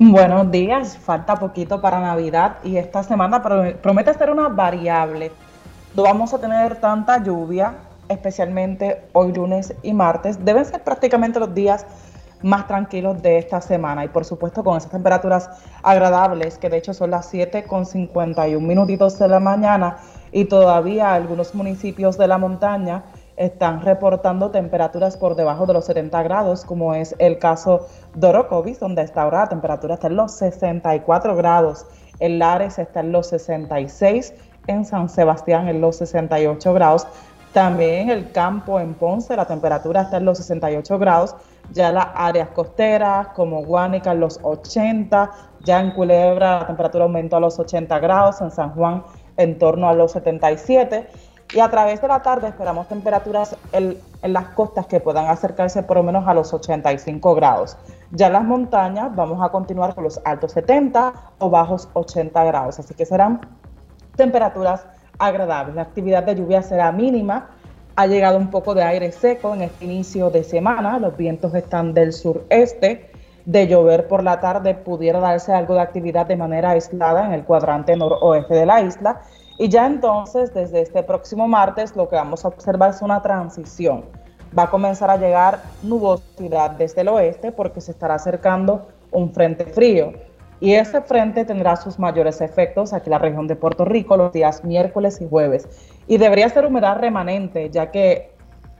Buenos días, falta poquito para Navidad y esta semana promete ser una variable. No vamos a tener tanta lluvia, especialmente hoy lunes y martes. Deben ser prácticamente los días más tranquilos de esta semana y por supuesto con esas temperaturas agradables que de hecho son las 7 con 51 minutitos de la mañana y todavía algunos municipios de la montaña están reportando temperaturas por debajo de los 70 grados, como es el caso de Orocovis, donde está ahora la temperatura está en los 64 grados, en Lares está en los 66, en San Sebastián en los 68 grados, también en el campo en Ponce la temperatura está en los 68 grados, ya las áreas costeras como Guánica en los 80, ya en Culebra la temperatura aumentó a los 80 grados, en San Juan en torno a los 77 y a través de la tarde esperamos temperaturas en, las costas que puedan acercarse por lo menos a los 85 grados. Ya en las montañas vamos a continuar con los altos 70 o bajos 80 grados, así que serán temperaturas agradables. La actividad de lluvia será mínima. Ha llegado un poco de aire seco en este inicio de semana. Los vientos están del sureste. De llover por la tarde pudiera darse algo de actividad de manera aislada en el cuadrante noroeste de la isla y ya entonces, desde este próximo martes, lo que vamos a observar es una transición. Va a comenzar a llegar nubosidad desde el oeste porque se estará acercando un frente frío. Y ese frente tendrá sus mayores efectos aquí en la región de Puerto Rico los días miércoles y jueves. Y debería ser humedad remanente, ya que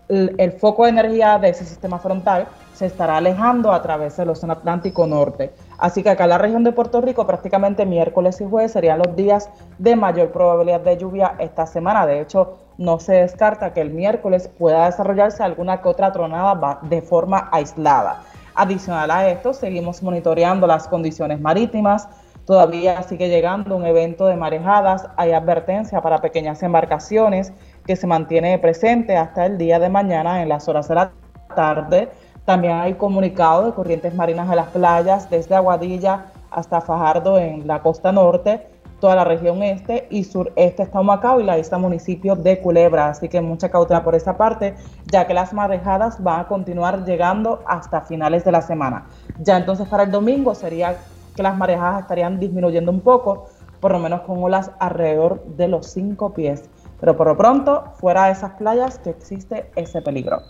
el, foco de energía de ese sistema frontal se estará alejando a través del Océano Atlántico Norte. Así que acá en la región de Puerto Rico prácticamente miércoles y jueves serían los días de mayor probabilidad de lluvia esta semana. De hecho, no se descarta que el miércoles pueda desarrollarse alguna que otra tronada de forma aislada. Adicional a esto, seguimos monitoreando las condiciones marítimas. Todavía sigue llegando un evento de marejadas. Hay advertencia para pequeñas embarcaciones que se mantiene presente hasta el día de mañana en las horas de la tarde también hay comunicado de corrientes marinas a las playas desde Aguadilla hasta Fajardo en la costa norte, toda la región este y sureste está Humacao y la isla municipio de Culebra. Así que mucha cautela por esa parte, ya que las marejadas van a continuar llegando hasta finales de la semana. Ya entonces para el domingo sería que las marejadas estarían disminuyendo un poco, por lo menos con olas alrededor de los 5 pies. Pero por lo pronto, fuera de esas playas que existe ese peligro.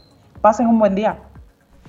Pasen un buen día.